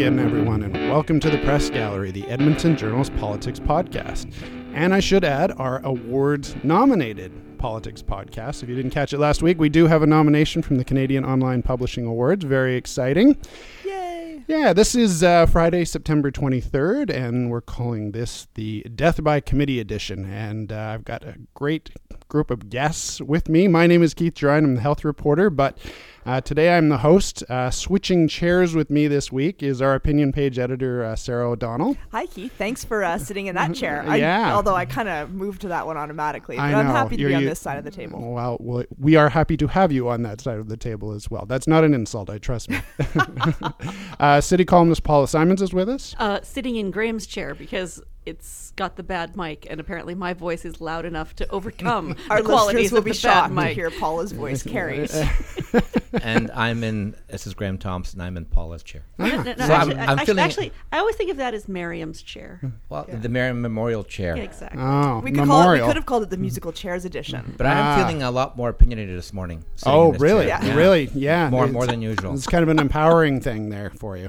again, everyone, and welcome to the Press Gallery, the Edmonton Journal's Politics Podcast. And I should add, our awards nominated Politics Podcast. If you didn't catch it last week, we do have a nomination from the Canadian Online Publishing Awards. Very exciting. Yay! Yeah, this is uh, Friday, September 23rd, and we're calling this the Death by Committee edition. And uh, I've got a great group of guests with me. My name is Keith Gerein. I'm the health reporter, but uh, today I'm the host. Uh, switching chairs with me this week is our opinion page editor, uh, Sarah O'Donnell. Hi, Keith. Thanks for uh, sitting in that chair. I, Yeah. Although I kind of moved to that one automatically. But I I'm happy to You're be on u- this side of the table. Well, well, we are happy to have you on that side of the table as well. That's not an insult, I trust me. uh, City columnist Paula Simons is with us. uh, sitting in Graham's chair because it's got the bad mic, and apparently my voice is loud enough to overcome Our the qualities listeners will of be the shocked bad to hear Paula's voice carries. and I'm in. This is Graham Thomson. I'm in Paula's chair. No, no, no, So actually, I'm- I- I'm actually, feeling- actually, I always think of that as Miriam's chair. Well, the Marion Memorial Chair. Yeah, exactly. Oh, we could call it, we memorial. could have called it the musical chairs edition. But I'm Ah. feeling a lot more opinionated this morning. sitting Oh, this really? chair. Really? Yeah. More, It's- more than usual. It's kind of an empowering thing there for you.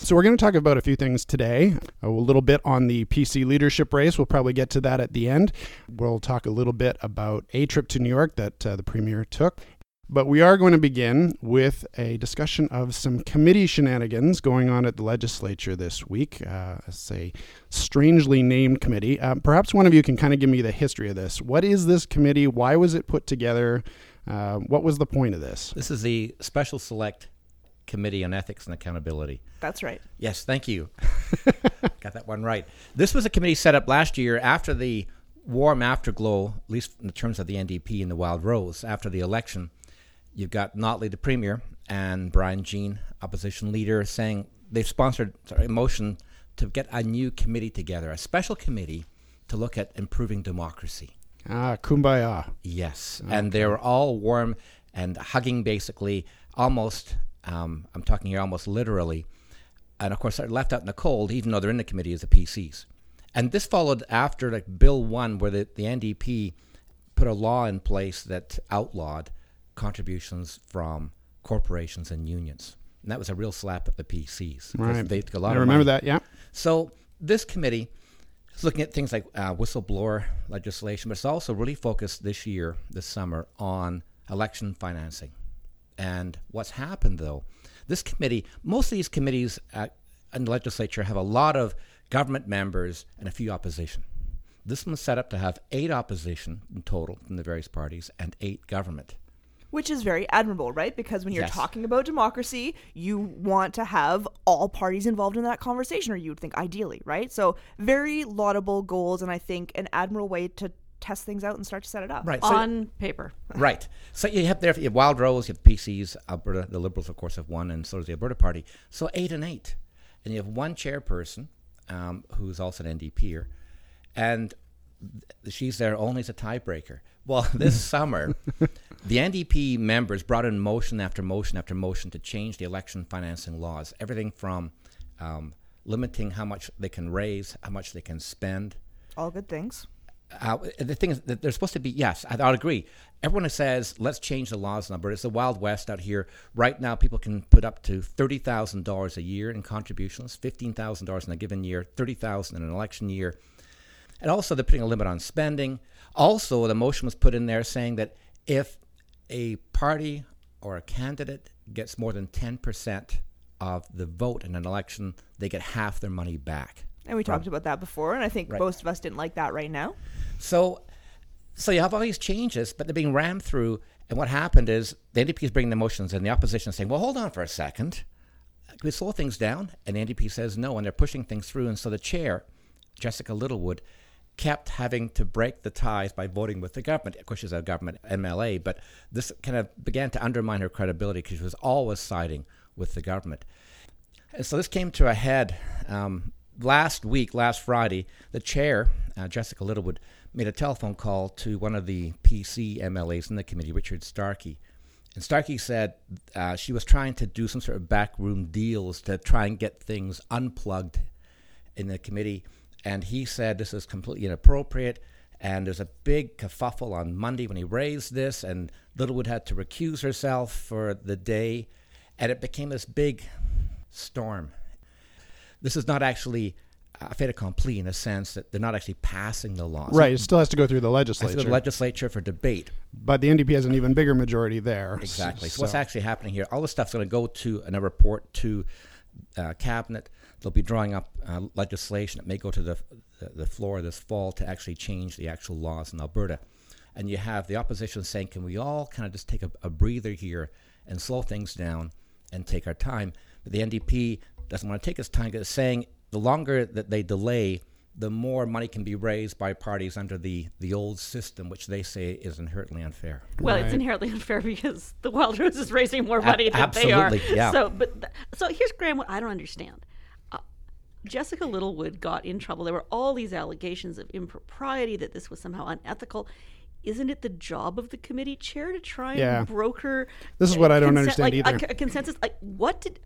So we're going to talk about a few things today. A little bit on the PC leadership race. We'll probably get to that at the end. We'll talk a little bit about a trip to New York that uh, the premier took. But we are going to begin with a discussion of some committee shenanigans going on at the legislature this week. Uh, it's a strangely named committee. Uh, perhaps one of you can kind of give me the history of this. What is this committee? Why was it put together? Uh, what was the point of this? This is the Special Select Committee on Ethics and Accountability. That's right. Yes, thank you. Got that one right. This was a committee set up last year after the warm afterglow, at least in terms of the NDP and the Wild Rose, after the election. You've got Notley, the premier, and Brian Jean, opposition leader, saying they've sponsored sorry, a motion to get a new committee together, a special committee to look at improving democracy. Ah, kumbaya. Yes, and they were all warm and hugging, basically, almost. Um, I'm talking here almost literally, and of course they're left out in the cold, even though they're in the committee as the PCs. And this followed after like Bill one, where the, the NDP put a law in place that outlawed contributions from corporations and unions, and that was a real slap at the PCs. Right. They took a lot I remember money. that, yeah. So this committee is looking at things like uh, whistleblower legislation, but it's also really focused this year, this summer, on election financing. And what's happened though, this committee, most of these committees at, in the legislature have a lot of government members and a few opposition. This one's set up to have eight opposition in total from the various parties and eight government. Which is very admirable, right? Because when you're Yes. talking about democracy, you want to have all parties involved in that conversation, or you would think ideally, right? So, very laudable goals, and I think an admirable way to test things out and start to set it up. Right. So On paper. Right. So you have there you have Wild Rose, you have PCs, Alberta, the Liberals, of course, have one, and so does the Alberta Party. So eight and eight. And you have one chairperson um, who's also an NDPer, and th- she's there only as a tiebreaker. Well, this summer, the NDP members brought in motion after motion after motion to change the election financing laws. Everything from um, limiting how much they can raise, how much they can spend, All good things. Uh, the thing is that they're supposed to be yes I, i'll agree. Everyone who says let's change the laws alberta it's the wild west out here. Right now people can put up to $30000 a year in contributions $15000 in a given year $30000 in an election year. And also they're putting a limit on spending. Also the motion was put in there saying that if a party or a candidate gets more than 10% of the vote in an election they get half their money back And we talked about that before, and I think Right. most of us didn't like that right now. So, so you have all these changes, but they're being rammed through. And what happened is the NDP is bringing the motions, and the opposition is saying, "Well, hold on for a second, can we slow things down?" And the NDP says no, and they're pushing things through. And so the chair, Jessica Littlewood, kept having to break the ties by voting with the government. Of course, she's a government MLA, but this kind of began to undermine her credibility because she was always siding with the government. And so this came to a head um, last week, last Friday. The chair, uh, Jessica Littlewood, made a telephone call to one of the PC MLAs in the committee, Richard Starke. And Starke said uh, she was trying to do some sort of backroom deals to try and get things unplugged in the committee. And he said this is completely inappropriate. And there's a big kerfuffle on Monday when he raised this, and Littlewood had to recuse herself for the day. And it became this big storm. This is not actually a fait accompli in a sense that they're not actually passing the laws. Right. It still has to go through the legislature. the legislature for debate. but the NDP has an even bigger majority there. Exactly. So, So, what's actually happening here? All this stuff's going to go to in a report to uh, cabinet. They'll be drawing up uh, legislation that may go to the, the the floor this fall to actually change the actual laws in Alberta. And you have the opposition saying, "Can we all kind of just take a, a breather here and slow things down and take our time?" But the NDP doesn't want to take its time. 'cause It's saying the longer that they delay, the more money can be raised by parties under the, the old system, which they say is inherently unfair. Well, it's inherently unfair because the Wild Rose is raising more money than they are. absolutely, yeah. So, but th- so here's Graham. What I don't understand. Uh, Jessica Littlewood got in trouble. There were all these allegations of impropriety that this was somehow unethical. Isn't it the job of the committee chair to try and Yeah. broker? This is what I don't consen- understand like, a either. c- A, consensus. Like, what did?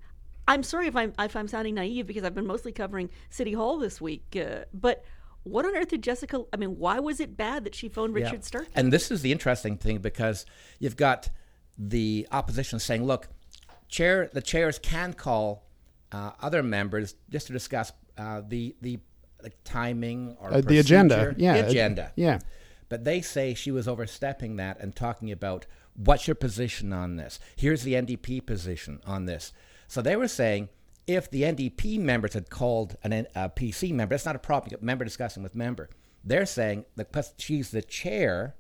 I'm sorry if I'm if I'm sounding naive because I've been mostly covering City Hall this week. Uh, but what on earth did Jessica? I mean, why was it bad that she phoned Yeah. Richard Starke? And this is the interesting thing because you've got the opposition saying, "Look, chair, the chairs can call uh, other members just to discuss uh, the the like, timing or Uh, the agenda. Yeah. the agenda. Yeah. But they say she was overstepping that and talking about what's your position on this? Here's the NDP position on this. So they were saying if the NDP members had called an, a PC member, that's not a problem. Member discussing with member. They're saying that she's the chair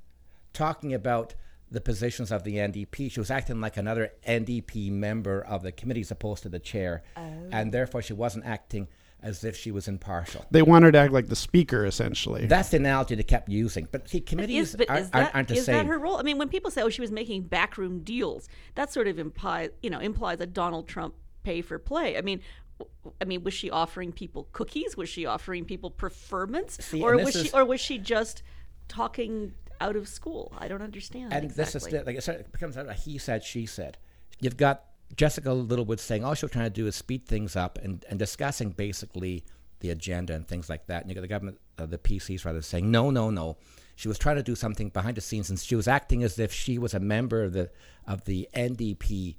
talking about the positions of the NDP. She was acting like another NDP member of the committee as opposed to the chair. Oh. And therefore she wasn't acting as if she was impartial. They want her to act like the speaker, essentially. That's the analogy they kept using. But see, committees Is, but aren't, is aren't, that, aren't the is same. that her role? I mean, when people say, "Oh, she was making backroom deals," that sort of implies, you know, implies a Donald Trump pay for play. I mean, w- I mean, was she offering people cookies? Was she offering people preferments, See, or was this she, or was she just talking out of school? I don't understand. and exactly. this is the- like it becomes a he said she said. You've got Jessica Littlewood saying all she's trying to do is speed things up and, and discussing basically the agenda and things like that. And you got the government, uh, the PCs rather, saying no, no, no. She was trying to do something behind the scenes, and she was acting as if she was a member of the of the NDP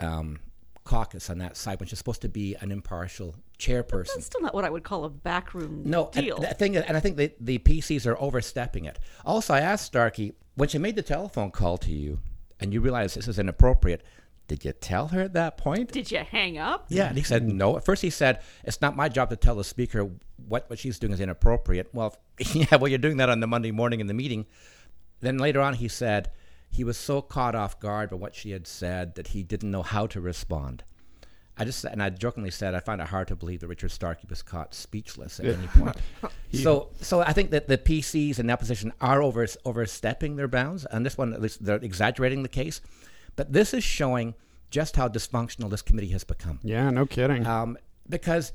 um, caucus on that side, when she's supposed to be an impartial chairperson. That's still not what I would call a backroom No, deal. the thing, and I think the, the PCs are overstepping it. Also, I asked Starke when she made the telephone call to you, and you realized this is inappropriate. Did you tell her at that point? Did you hang up? yeah, and he said no. At first, he said it's not my job to tell the speaker what what she's doing is inappropriate. Well, yeah, well, you're doing that on the Monday morning in the meeting. Then later on, he said he was so caught off guard by what she had said that he didn't know how to respond. I just and I jokingly said I find it hard to believe that Richard Starke was caught speechless at any point. so so I think that the PCs and the opposition are over overstepping their bounds, and this one at least they're exaggerating the case. But this is showing just how dysfunctional this committee has become. yeah, no kidding. Um, because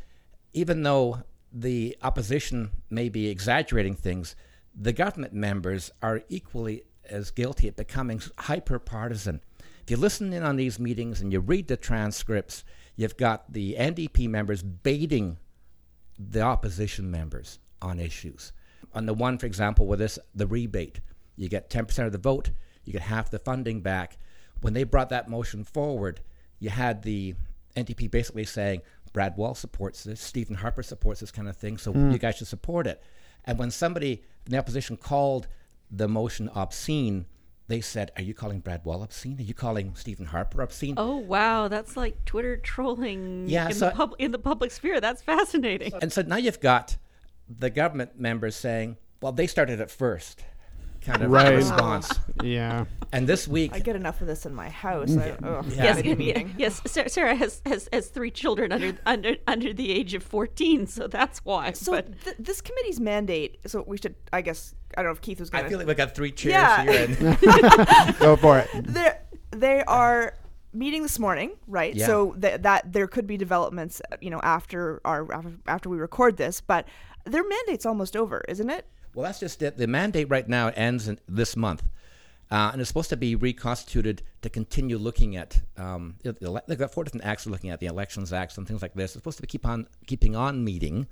even though the opposition may be exaggerating things, the government members are equally as guilty at becoming hyper partisan. If you listen in on these meetings and you read the transcripts, you've got the NDP members baiting the opposition members on issues. On the one, for example, with this, the rebate, you get 10% of the vote, you get half the funding back. When they brought that motion forward, you had the NDP basically saying, Brad Wall supports this, Stephen Harper supports this kind of thing, so hmm. you guys should support it. And when somebody in the opposition called the motion obscene, they said, Are you calling Brad Wall obscene? Are you calling Stephen Harper obscene? Oh wow, that's like Twitter trolling Yeah, in, so- the pub- in the public sphere. That's fascinating. And so now you've got the government members saying, well, they started it first, kind of Right. response. yeah. And this week, I get enough of this in my house. I, ugh, yes, yeah, meeting. yes. Sarah, Sarah has, has has three children under under under the age of fourteen, so that's why. So but th- this committee's mandate. So we should. I guess I don't know if Keith was going I to. feel like we've got three chairs Yeah. here. And Go for it. They're, they are meeting this morning, right? Yeah. So th- that there could be developments, uh, you know, after our after, after we record this, but their mandate's almost over, isn't it? well, that's just it. The mandate right now ends in this month. Uh, and it's supposed to be reconstituted to continue looking at. Um, the ele- they've got four different acts they're looking at: the Elections acts and things like this. It's supposed to be keep on keeping on meeting,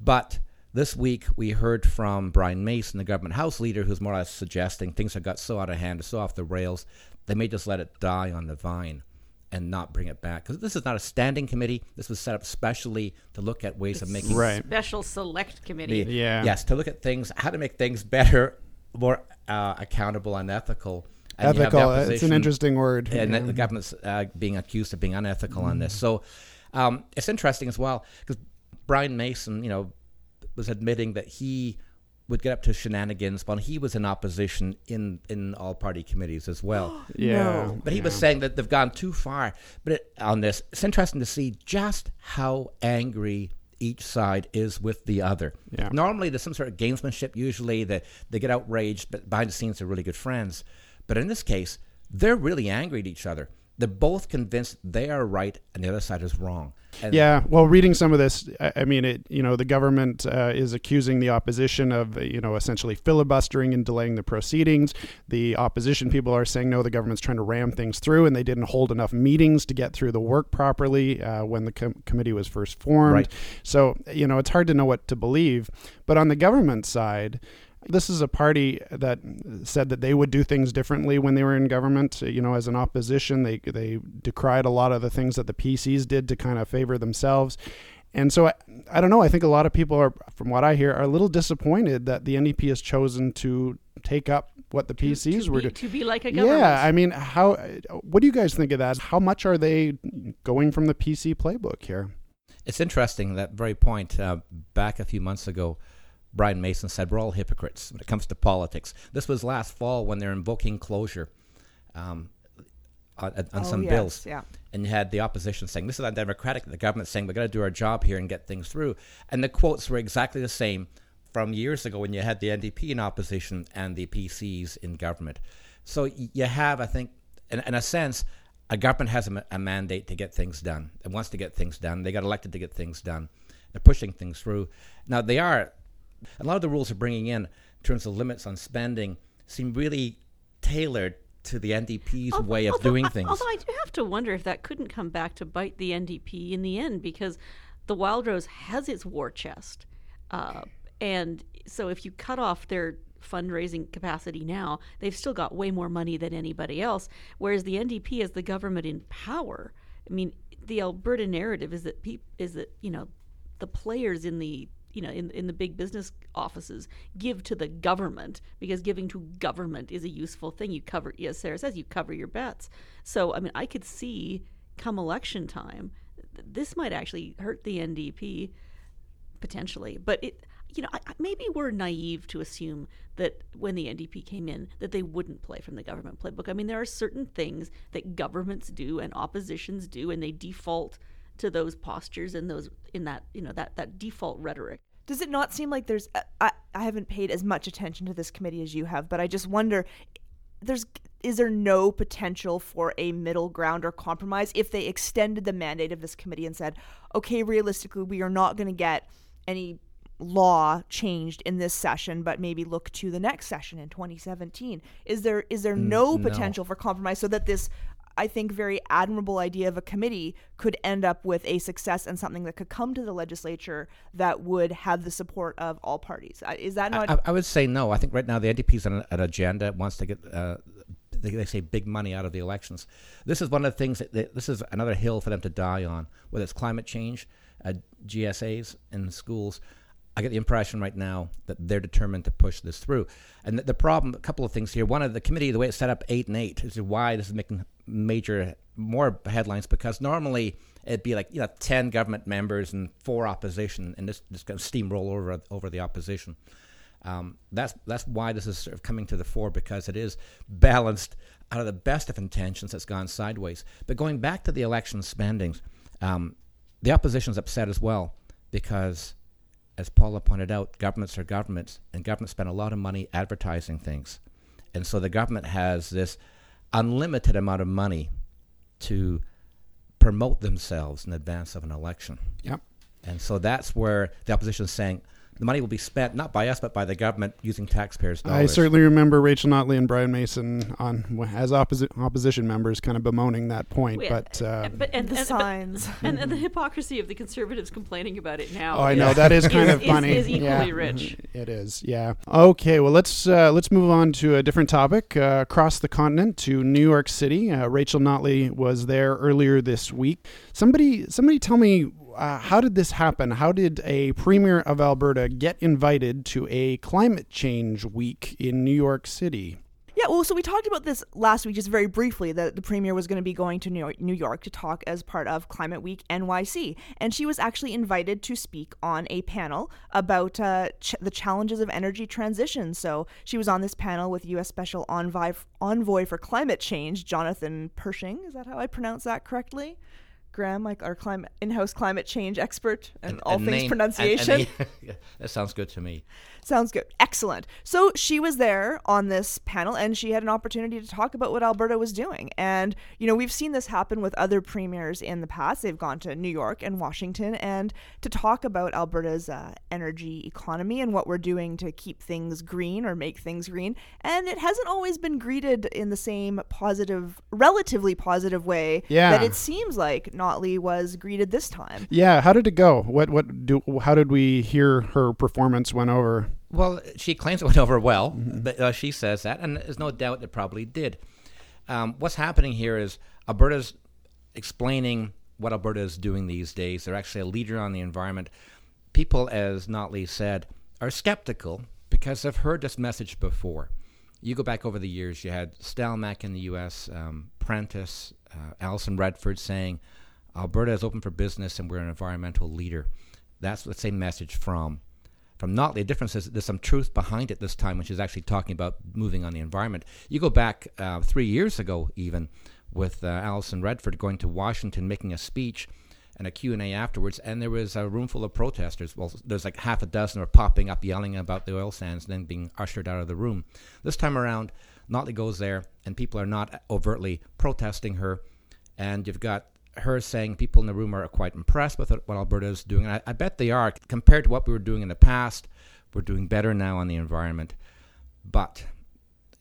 but this week we heard from Brian Mason, the government house leader, who's more or less suggesting things have got so out of hand, so off the rails, they may just let it die on the vine. and not bring it back because this is not a standing committee. This was set up specially to look at ways of making Right. Special select committee. the- Yeah. yes to look at things how to make things better, more uh, accountable and ethical. And you have the Ethical. It's an interesting word. and Yeah. the government's uh, being accused of being unethical on this. So um, it's interesting as well because Brian Mason, you know, was admitting that he would get up to shenanigans when he was in opposition in in all party committees as well. yeah. No. But he was saying that they've gone too far. But it, on this, it's interesting to see just how angry each side is with the other. Yeah. Normally, there's some sort of gamesmanship. Usually, that they get outraged, but behind the scenes, they're really good friends. But in this case, they're really angry at each other. They're both convinced they are right and the other side is wrong. And Yeah, well, reading some of this, I mean, it. You know, the government uh, is accusing the opposition of, uh, you know, essentially filibustering and delaying the proceedings. The opposition people are saying no, the government's trying to ram things through, and they didn't hold enough meetings to get through the work properly uh, when the com- committee was first formed. Right. So, you know, it's hard to know what to believe. But on the government side. This is a party that said that they would do things differently when they were in government. You know, as an opposition, they they decried a lot of the things that the PCs did to kind of favor themselves. And so I, I don't know. I think a lot of people are, from what I hear, are a little disappointed that the NDP has chosen to take up what the PCs to were doing. to be like a government. Yeah, I mean, how? What do you guys think of that? How much are they going from the PC playbook here? It's interesting that very point. Uh, back a few months ago, Brian Mason said we're all hypocrites when it comes to politics. This was last fall when they're invoking closure um, on, on Oh, some yes, bills. yeah. And you had the opposition saying, This is undemocratic. The government saying, We've got to do our job here and get things through. And the quotes were exactly the same from years ago when you had the NDP in opposition and the PCs in government. So you have, I think, in, in a sense, a government has a, a mandate to get things done. It wants to get things done. They got elected to get things done. They're pushing things through. Now, they are, a lot of the rules they're bringing in, in terms of limits on spending, seem really tailored to the NDP's Al- way of although doing things. Although I do have to wonder if that couldn't come back to bite the NDP in the end, because the Wildrose has its war chest, uh, and so if you cut off their fundraising capacity now, they've still got way more money than anybody else. Whereas the NDP is the government in power. I mean, the Alberta narrative is that peop- is that you know the players in the you know in in the big business offices give to the government because giving to government is a useful thing. You cover, as Sarah says, you cover your bets. So I mean, I could see come election time, this might actually hurt the NDP potentially, but it. You know, maybe we're naive to assume that when the NDP came in, that they wouldn't play from the government playbook. I mean, there are certain things that governments do and oppositions do, and they default to those postures and those in that you know that that default rhetoric. Does it not seem like there's? Uh, I, I haven't paid as much attention to this committee as you have, but I just wonder. There's is there no potential for a middle ground or compromise if they extended the mandate of this committee and said, okay, realistically, we are not going to get any law changed in this session, but maybe look to the next session in 2017. Is there is there no no. potential for compromise so that this I think very admirable idea of a committee could end up with a success and something that could come to the legislature that would have the support of all parties. Is that not? I, I would say no. I think right now the NDP's on an, an agenda wants to get, uh, they, they say, big money out of the elections. This is one of the things that they, this is another hill for them to die on, whether it's climate change, uh, GSAs in schools. I get the impression right now that they're determined to push this through. And the, the problem, a couple of things here. One of the committee, the way it's set up, eight and eight, is why this is making major more headlines because normally it'd be like you know ten government members and four opposition, and this just steamroll over over the opposition. Um, that's that's why this is sort of coming to the fore because it is balanced out of the best of intentions that's gone sideways. But going back to the election spendings, um, the opposition's upset as well because, as Paula pointed out, governments are governments, and governments spend a lot of money advertising things, and so the government has this unlimited amount of money to promote themselves in advance of an election. Yep. And so that's where the opposition is saying, the money will be spent not by us but by the government using taxpayers' dollars. I certainly remember Rachel Notley and Brian Mason on as opposi- opposition members, kind of bemoaning that point. Yeah, but, uh, but and the and, but- signs. and, and the hypocrisy of the conservatives complaining about it now. oh, I know that is kind is- of is- funny. Is, equally yeah. rich. It is, yeah. Okay, well let's uh, let's move on to a different topic. Uh, across the continent to New York City, uh, Rachel Notley was there earlier this week. Somebody, somebody, tell me. Uh, how did this happen? How did a premier of Alberta get invited to a climate change week in New York City? Yeah, well, so we talked about this last week just very briefly that the premier was going to be going to New York, to talk as part of Climate Week NYC. And she was actually invited to speak on a panel about uh, ch- the challenges of energy transition. So she was on this panel with U.S. Special Envoy, Envoy for Climate Change, Jonathan Pershing. Is that how I pronounce that correctly? Graham, like our climate in-house climate change expert and, all And things name- pronunciation. and the- that sounds good to me. Sounds good. Excellent. So she was there on this panel and she had an opportunity to talk about what Alberta was doing. And, you know, we've seen this happen with other premiers in the past. They've gone to New York and Washington and to talk about Alberta's uh, energy economy and what we're doing to keep things green or make things green. And it hasn't always been greeted in the same positive, relatively positive way Yeah. that it seems like Notley was greeted this time. Yeah, how did it go? What what do? How did we hear her performance went over? Well, she claims it went over well, but uh, she says that, and there's no doubt it probably did. Um, what's happening here is Alberta's explaining what Alberta is doing these days. They're actually a leader on the environment. People, as Notley said, are skeptical because they've heard this message before. You go back over the years, you had Stelmach in the U.S., um, Prentice, uh, Alison Redford saying, Alberta is open for business and we're an environmental leader. That's the same message from from Notley. The difference is there's some truth behind it this time, when she's actually talking about moving on the environment. You go back uh, three years ago, even with uh, Alison Redford going to Washington, making a speech and a Q&A afterwards, and there was a room full of protesters. Well, there's like half a dozen were popping up, yelling about the oil sands, and then being ushered out of the room. This time around, Notley goes there, and people are not overtly protesting her, and you've got her saying people in the room are quite impressed with what Alberta is doing. And I, I bet they are. Compared to what we were doing in the past, we're doing better now on the environment. But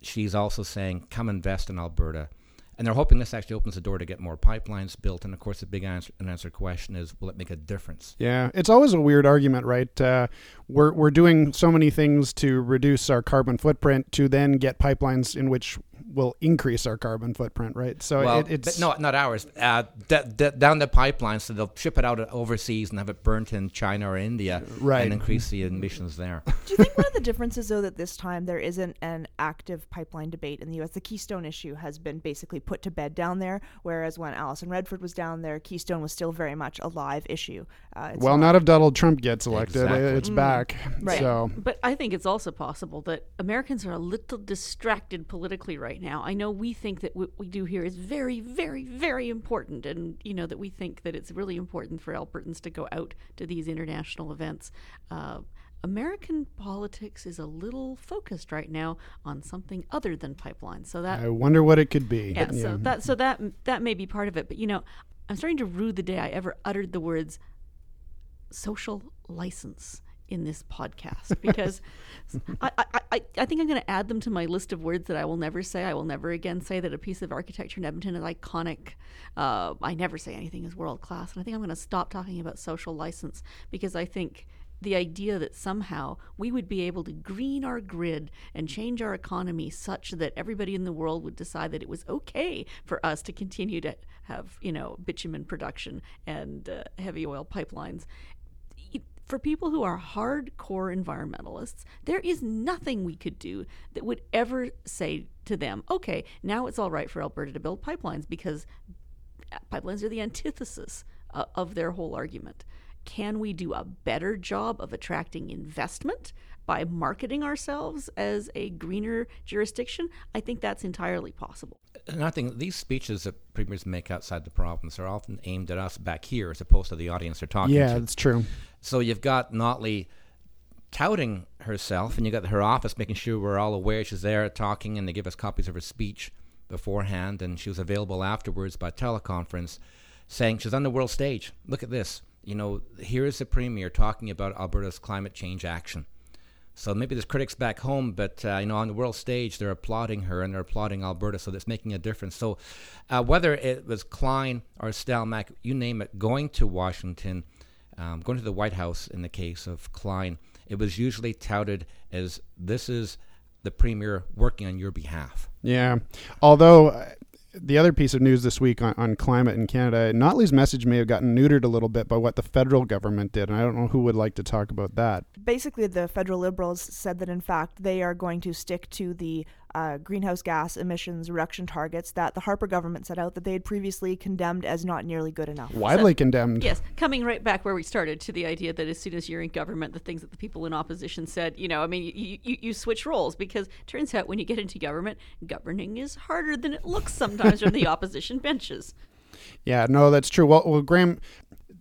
she's also saying, come invest in Alberta. And they're hoping this actually opens the door to get more pipelines built. And of course, the big answer, unanswered question is, will it make a difference? Yeah, it's always a weird argument, right? Uh, we're we're doing so many things to reduce our carbon footprint to then get pipelines in which will increase our carbon footprint, right? So well, it, it's no, not ours. Uh, d- d- down the pipeline, so they'll ship it out overseas and have it burnt in China or India, Right. and increase the emissions there. Do you think one of the differences, though, that this time there isn't an active pipeline debate in the U.S.? The Keystone issue has been basically put to bed down there, whereas when Alison Redford was down there, Keystone was still very much a live issue. Uh, it's well, not if Donald Trump gets elected. Exactly. It's back. Right. So But I think it's also possible that Americans are a little distracted politically right now. I know we think that what we do here is very, very, very important, and you know that we think that it's really important for Albertans to go out to these international events. Uh, American politics is a little focused right now on something other than pipelines. So that I wonder what it could be. yeah, so that so that that may be part of it. But you know, I'm starting to rue the day I ever uttered the words social license in this podcast because I, I, I, think I'm going to add them to my list of words that I will never say. I will never again say that a piece of architecture in Edmonton is iconic. Uh, I never say anything is world class. And I think I'm going to stop talking about social license because I think the idea that somehow we would be able to green our grid and change our economy such that everybody in the world would decide that it was okay for us to continue to have, you know, bitumen production and uh, heavy oil pipelines. It- For people who are hardcore environmentalists, there is nothing we could do that would ever say to them, okay, now it's all right for Alberta to build pipelines because pipelines are the antithesis uh, of their whole argument. Can we do a better job of attracting investment by marketing ourselves as a greener jurisdiction? I think that's entirely possible. And I think these speeches that premiers make outside the province are often aimed at us back here as opposed to the audience they're talking yeah, to. that's true. So you've got Notley touting herself, and you've got her office making sure we're all aware she's there talking, and they give us copies of her speech beforehand, and she was available afterwards by teleconference, saying she's on the world stage. Look at this. you know, here is the premier talking about Alberta's climate change action. So maybe there's critics back home, but uh, you know, on the world stage, they're applauding her and they're applauding Alberta, so that's making a difference. So, uh, whether it was Klein or Stelmach, you name it, going to Washington, um, going to the White House in the case of Klein, it was usually touted as this is the premier working on your behalf. Yeah. Although uh, the other piece of news this week on, on climate in Canada, Notley's message may have gotten neutered a little bit by what the federal government did. And I don't know who would like to talk about that. Basically, the federal liberals said that in fact they are going to stick to the uh, greenhouse gas emissions reduction targets that the Harper government set out that they had previously condemned as not nearly good enough. Widely condemned. Yes, coming right back where we started to the idea that as soon as you're in government, the things that the people in opposition said, you know, I mean, you, you, you switch roles because turns out when you get into government, governing is harder than it looks sometimes from the opposition benches. Yeah, no, that's true. Well, well, Graham,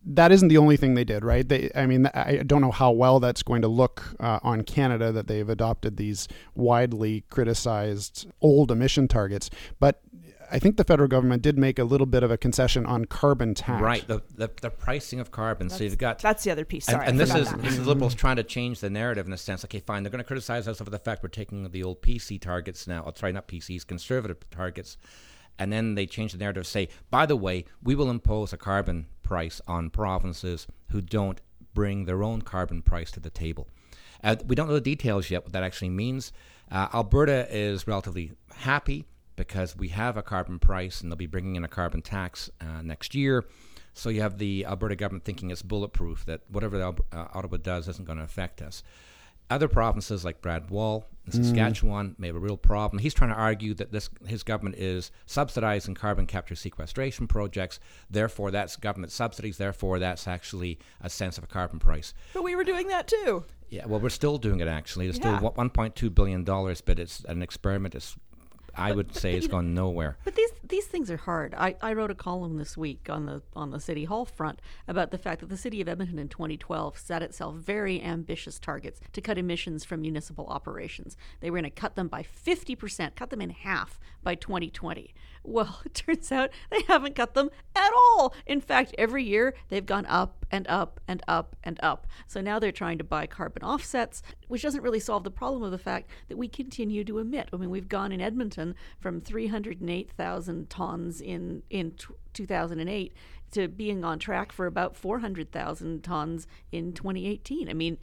that isn't the only thing they did, right? They, I mean, I don't know how well that's going to look uh, on Canada that they've adopted these widely criticized old emission targets, but. I think the federal government did make a little bit of a concession on carbon tax. Right, the the, the pricing of carbon. That's, so you've got that's the other piece. Sorry, and, and this is that. this is liberals trying to change the narrative in a sense. Okay, fine, they're going to criticize us over the fact we're taking the old PC targets now. I'll try not PCs, conservative targets, and then they change the narrative. To say, by the way, we will impose a carbon price on provinces who don't bring their own carbon price to the table. Uh, we don't know the details yet, what that actually means. Uh, Alberta is relatively happy because we have a carbon price and they'll be bringing in a carbon tax uh, next year. So you have the Alberta government thinking it's bulletproof, that whatever the, uh, Ottawa does isn't going to affect us. Other provinces like Brad Wall in Saskatchewan mm. may have a real problem. He's trying to argue that this his government is subsidizing carbon capture sequestration projects. Therefore, that's government subsidies. Therefore, that's actually a sense of a carbon price. But we were doing that too. Yeah, well, we're still doing it actually. It's Yeah. still 1.2 billion dollars, but it's an experiment. It's I would say it's gone nowhere. But these these things are hard. I, I wrote a column this week on the on the city hall front about the fact that the city of Edmonton in 2012 set itself very ambitious targets to cut emissions from municipal operations. They were going to cut them by 50%, cut them in half by 2020. Well, it turns out they haven't cut them at all. In fact, every year they've gone up and up and up and up. So now they're trying to buy carbon offsets, which doesn't really solve the problem of the fact that we continue to emit. I mean, we've gone in Edmonton from 308,000 tons in in t- 2008 to being on track for about 400,000 tons in 2018. I mean,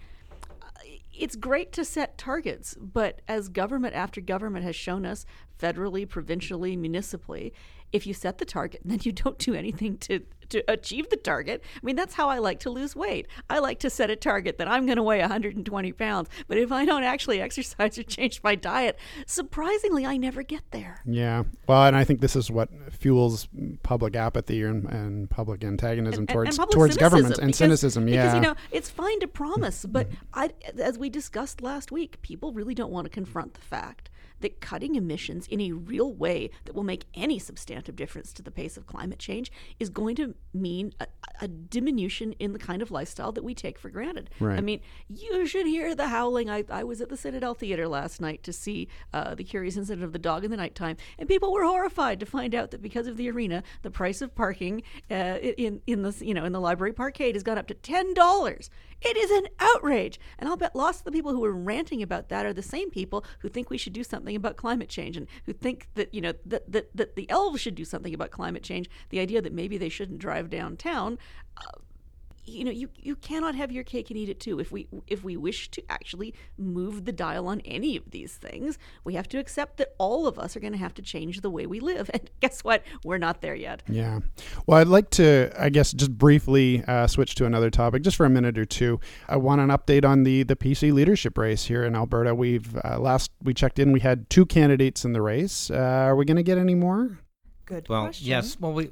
it's great to set targets, but as government after government has shown us, federally, provincially, municipally, if you set the target and then you don't do anything to to achieve the target, I mean that's how I like to lose weight. I like to set a target that I'm going to weigh 120 pounds, but if I don't actually exercise or change my diet, surprisingly, I never get there. Yeah. Well, and I think this is what fuels public apathy and, and public antagonism and- towards and public towards government cynicism, and because- cynicism. Yeah. Because you know it's fine to promise, but mm-hmm. I, as we discussed last week, people really don't want to confront the fact that cutting emissions in a real way that will make any substantive difference to the pace of climate change is going to mean a, a diminution in the kind of lifestyle that we take for granted. I mean, you should hear the howling. I, I was at the Citadel Theater last night to see uh, the curious incident of the dog in the nighttime, and people were horrified to find out that because of the arena, the price of parking uh, in in the you know in the library parkade has gone up to ten dollars. It is an outrage, and I'll bet lots of the people who are ranting about that are the same people who think we should do something about climate change and who think that you know that that, that the elves should do something about climate change. The idea that maybe they shouldn't drive downtown. Uh, you know you, you cannot have your cake and eat it too if we if we wish to actually move the dial on any of these things we have to accept that all of us are going to have to change the way we live and guess what we're not there yet Yeah. Well, I'd like to, I guess, just briefly uh, switch to another topic, just for a minute or two. I want an update on the the PC leadership race here in Alberta. We've uh, last we checked in, we had two candidates in the race. Uh, are we going to get any more? Good Well, question. yes. Well, we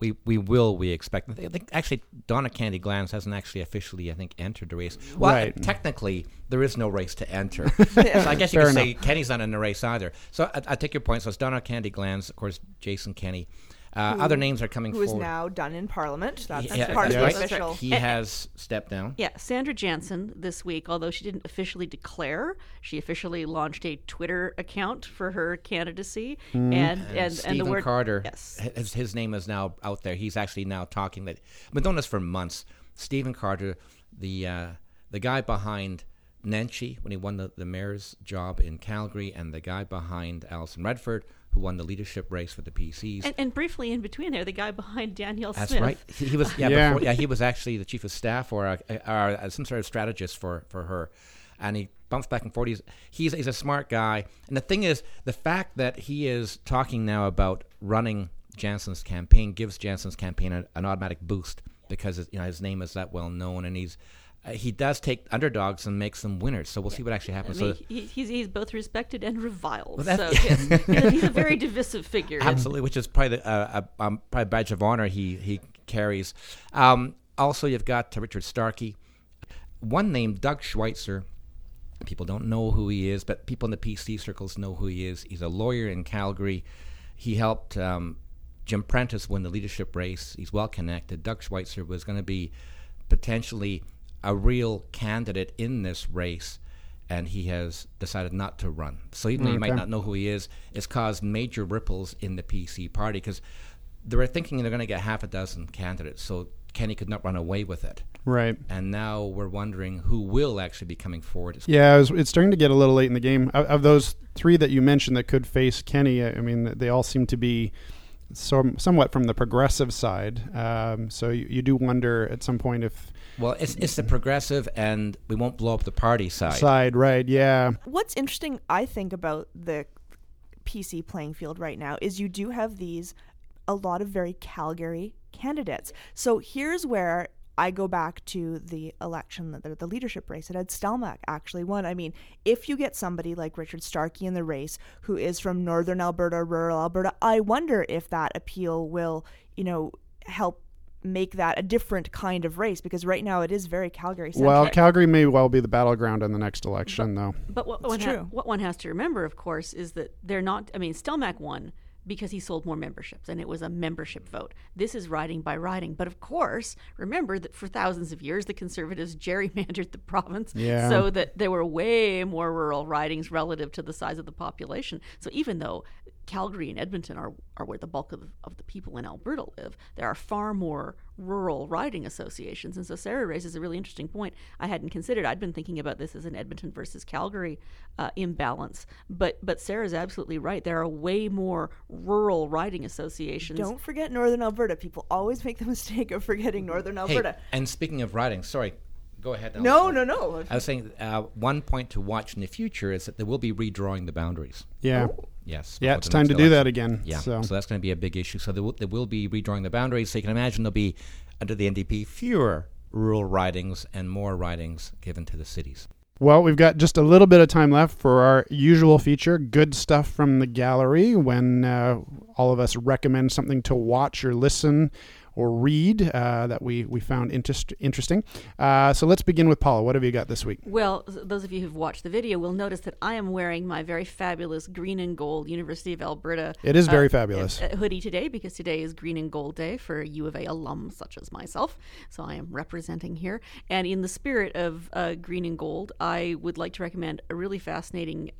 we we will. We expect. I think actually Donna Kennedy-Glans hasn't actually officially, I think, entered the race. Well, Right. Uh, technically, there is no race to enter. so I guess you Fair could say Kenney's not in the race either. So I, I take your point. So it's Donna Kennedy-Glans, of course, Jason Kenney. Uh, other names are coming Who is forward. now done in Parliament? That's Yeah, part of that's the right. official. He has stepped down. yeah sandra jansen this week although she didn't officially declare she officially launched a twitter account for her candidacy and and, and, Stephen the word Carter, yes his, his name is now out there. He's actually now talking that I've been doing for months. Stephen Carter, the uh, the guy behind Nenshi when he won the, the mayor's job in Calgary, and the guy behind Alison Redford who won the leadership race for the PCs. And, and briefly in between there, the guy behind Danielle That's Smith. right. He, he was yeah, Yeah. Before, yeah he was actually the chief of staff or, uh, or uh, some sort of strategist for, for her, and he bumps back and forth. He's, he's he's a smart guy, and the thing is, the fact that he is talking now about running Jansen's campaign gives Jansen's campaign a, an automatic boost because you know his name is that well known, and he's uh, he does take underdogs and makes them winners. So we'll see what actually I happens. mean, so he, he's, he's both respected and reviled. Well, so yes, he's, a, very divisive figure. Absolutely, which is probably the, uh, a, um, probably badge of honor he he carries. Um, also, you've got uh, Richard Starke. One name, Doug Schweitzer. People don't know who he is, but people in the PC circles know who he is. He's a lawyer in Calgary. He helped um, Jim Prentice win the leadership race. He's well connected. Doug Schweitzer was going to be potentially a real candidate in this race, and he has decided not to run. So even though you might not know who he is, it's caused major ripples in the PC party because they were thinking they're going to get half a dozen candidates. So Kenney could not run away with it. Right. And now we're wondering who will actually be coming forward. Yeah, it was, it's starting to get a little late in the game. Of, of those three that you mentioned that could face Kenney, I mean, they all seem to be some, somewhat from the progressive side. Um, so you, you do wonder at some point if Well, it's, it's the progressive, and we won't blow up the party side. side, right? Yeah, What's interesting, I think, about the PC playing field right now is you do have these a lot of very Calgary candidates. So here's where I go back to the election, the, the leadership race that Ed Stelmach actually won. I mean, if you get somebody like Richard Starke in the race who is from northern Alberta, rural Alberta, I wonder if that appeal will, you know, help make that a different kind of race because right now it is very Calgary centric. Well, Calgary may well be the battleground in the next election, though. But what It's one, ha- true. what one has to remember, of course, is that they're not. I mean, Stelmach won because he sold more memberships, and it was a membership vote. This is riding by riding. But of course, remember that for thousands of years, the Conservatives gerrymandered the province Yeah. so that there were way more rural ridings relative to the size of the population. So even though Calgary and Edmonton are, are where the bulk of the, of the people in Alberta live, there are far more rural riding associations. And so Sarah raises a really interesting point I hadn't considered. I'd been thinking about this as an Edmonton versus Calgary uh, imbalance. But, but Sarah's absolutely right. There are way more rural riding associations. Don't forget Northern Alberta. People always make the mistake of forgetting Northern Hey, Alberta. and speaking of riding, sorry, go ahead. no, Alison. no, no. I was saying uh, one point to watch in the future is that they will be redrawing the boundaries. Yeah, Yes. yeah, it's time to do that again. Yeah. So, So, that's going to be a big issue. So they will, they will be redrawing the boundaries. So you can imagine there'll be under the NDP fewer rural ridings and more ridings given to the cities. well, we've got just a little bit of time left for our usual feature, good stuff from the gallery. When uh, all of us recommend something to watch or listen or read uh, that we we found interest, interesting. Uh, so let's begin with Paula. What have you got this week? Well, those of you who've watched the video will notice that I am wearing my very fabulous green and gold University of Alberta It is very uh, fabulous. uh, hoodie today because today is Green and Gold Day for U of A alums such as myself. So I am representing here. And in the spirit of uh, Green and Gold, I would like to recommend a really fascinating.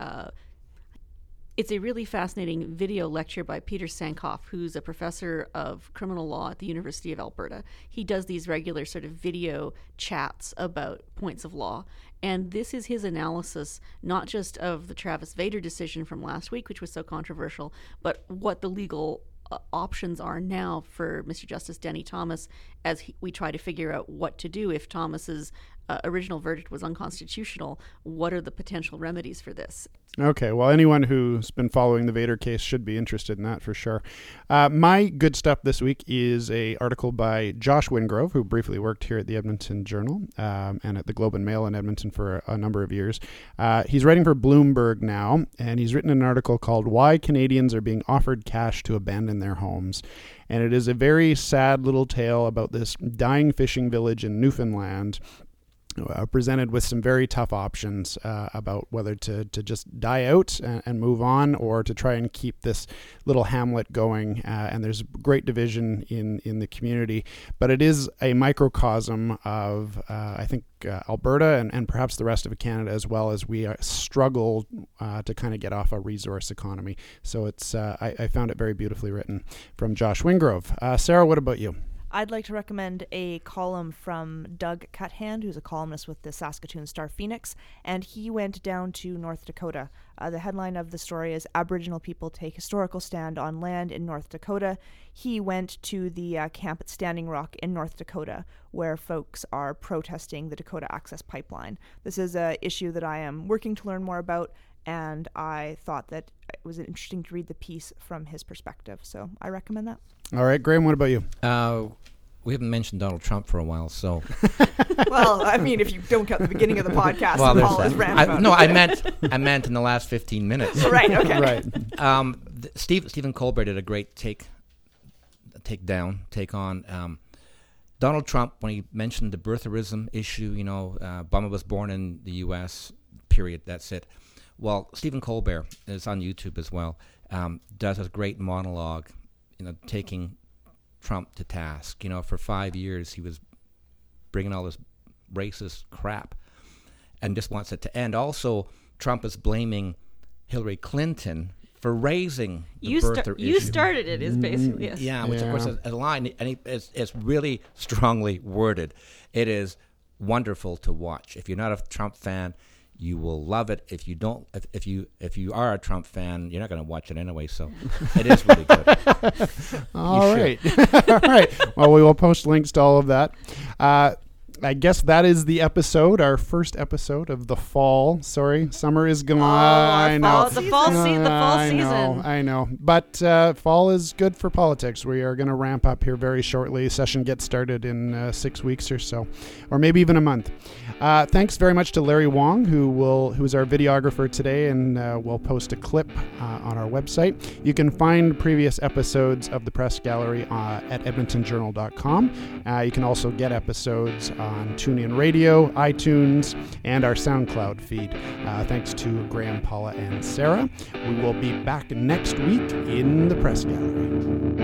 It's a really fascinating video lecture by Peter Sankoff, who's a professor of criminal law at the University of Alberta. He does these regular sort of video chats about points of law. And this is his analysis, not just of the Travis Vader decision from last week, which was so controversial, but what the legal uh, options are now for Mr. Justice Denny Thomas as he, we try to figure out what to do if Thomas's uh, original verdict was unconstitutional. What are the potential remedies for this? Okay, well, anyone who's been following the Vader case should be interested in that for sure. Uh, my good stuff this week is a article by Josh Wingrove, who briefly worked here at the Edmonton Journal um, and at the Globe and Mail in Edmonton for a, a number of years. Uh, he's writing for Bloomberg now, and he's written an article called "Why Canadians Are Being Offered Cash to Abandon Their Homes," and it is a very sad little tale about this dying fishing village in Newfoundland uh, presented with some very tough options uh, about whether to, to just die out and, and move on or to try and keep this little hamlet going. Uh, and there's great division in, in the community, but it is a microcosm of, uh, I think, uh, Alberta and, and perhaps the rest of Canada as well as we uh, struggle to kind of get off a resource economy. So it's I, I found it very beautifully written from Josh Wingrove. Sarah, what about you? I'd like to recommend a column from Doug Cuthand, who's a columnist with the Saskatoon Star Phoenix, and he went down to North Dakota. Uh, the headline of the story is Aboriginal People Take Historical Stand on Land in North Dakota. He went to the uh, camp at Standing Rock in North Dakota, where folks are protesting the Dakota Access Pipeline. This is an issue that I am working to learn more about, and I thought that it was interesting to read the piece from his perspective. So I recommend that. All right, Graham, what about you? Uh, we haven't mentioned Donald Trump for a while, so well, I mean, if you don't count the beginning of the podcast, well, Paul there's is that. I, about no. I meant I meant in the last 15 minutes. right. Okay. Right. um, th- Steve Stephen Colbert did a great take take down take on um, Donald Trump when he mentioned the birtherism issue. You know, uh, Obama was born in the U.S. Period. That's it. Well, Stephen Colbert is on YouTube as well. Um, does a great monologue, you know, taking Trump to task. You know, for five years he was bringing all this racist crap, and just wants it to end. Also, Trump is blaming Hillary Clinton for raising the You, sta- birther you issue. started it, is basically yes. Yeah, which of course is a line, and it's, it's really strongly worded. It is wonderful to watch. If you're not a Trump fan, you will love it. If you don't, if, if you if you are a Trump fan, you're not going to watch it anyway. So it is really good. all right, all right. Well, we will post links to all of that. Uh, I guess that is the episode, our first episode of the fall. Sorry, summer is gone. our I know. fall The fall, se- the fall I season. know, I know. But uh, fall is good for politics. We are going to ramp up here very shortly. Session gets started in uh, six weeks or so, or maybe even a month. Uh, thanks very much to Larry Wong, who will who's our videographer today, and uh, will post a clip uh, on our website. You can find previous episodes of the Press Gallery uh, at EdmontonJournal.com. Uh, you can also get episodes on TuneIn Radio, iTunes, and our SoundCloud feed. Uh, thanks to Graham, Paula, and Sarah. We will be back next week in the Press Gallery.